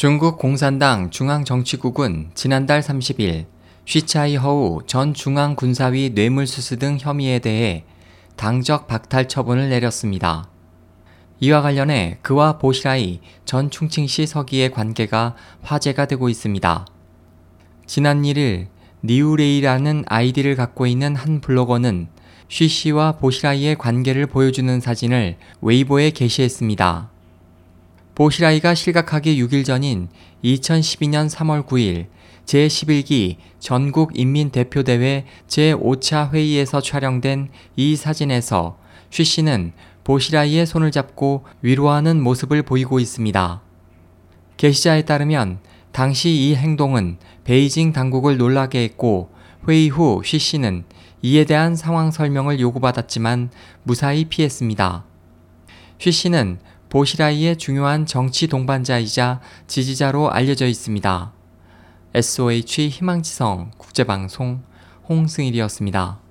중국 공산당 중앙정치국은 지난달 30일 쉬차이허우 전 중앙군사위 뇌물수수 등 혐의에 대해 당적 박탈 처분을 내렸습니다. 이와 관련해 그와 보시라이 전 충칭시 서기의 관계가 화제가 되고 있습니다. 지난 1일 니우레이라는 아이디를 갖고 있는 한 블로거는 쉬 씨와 보시라이의 관계를 보여주는 사진을 웨이보에 게시했습니다. 보시라이가 실각하기 6일 전인 2012년 3월 9일 제11기 전국인민대표대회 제5차 회의에서 촬영된 이 사진에서 쉬 씨는 보시라이의 손을 잡고 위로하는 모습을 보이고 있습니다. 게시자에 따르면 당시 이 행동은 베이징 당국을 놀라게 했고 회의 후 쉬 씨는 이에 대한 상황 설명을 요구받았지만 무사히 피했습니다. 쉬 씨는 보시라이의 중요한 정치 동반자이자 지지자로 알려져 있습니다. SOH 희망지성 국제방송 홍승일이었습니다.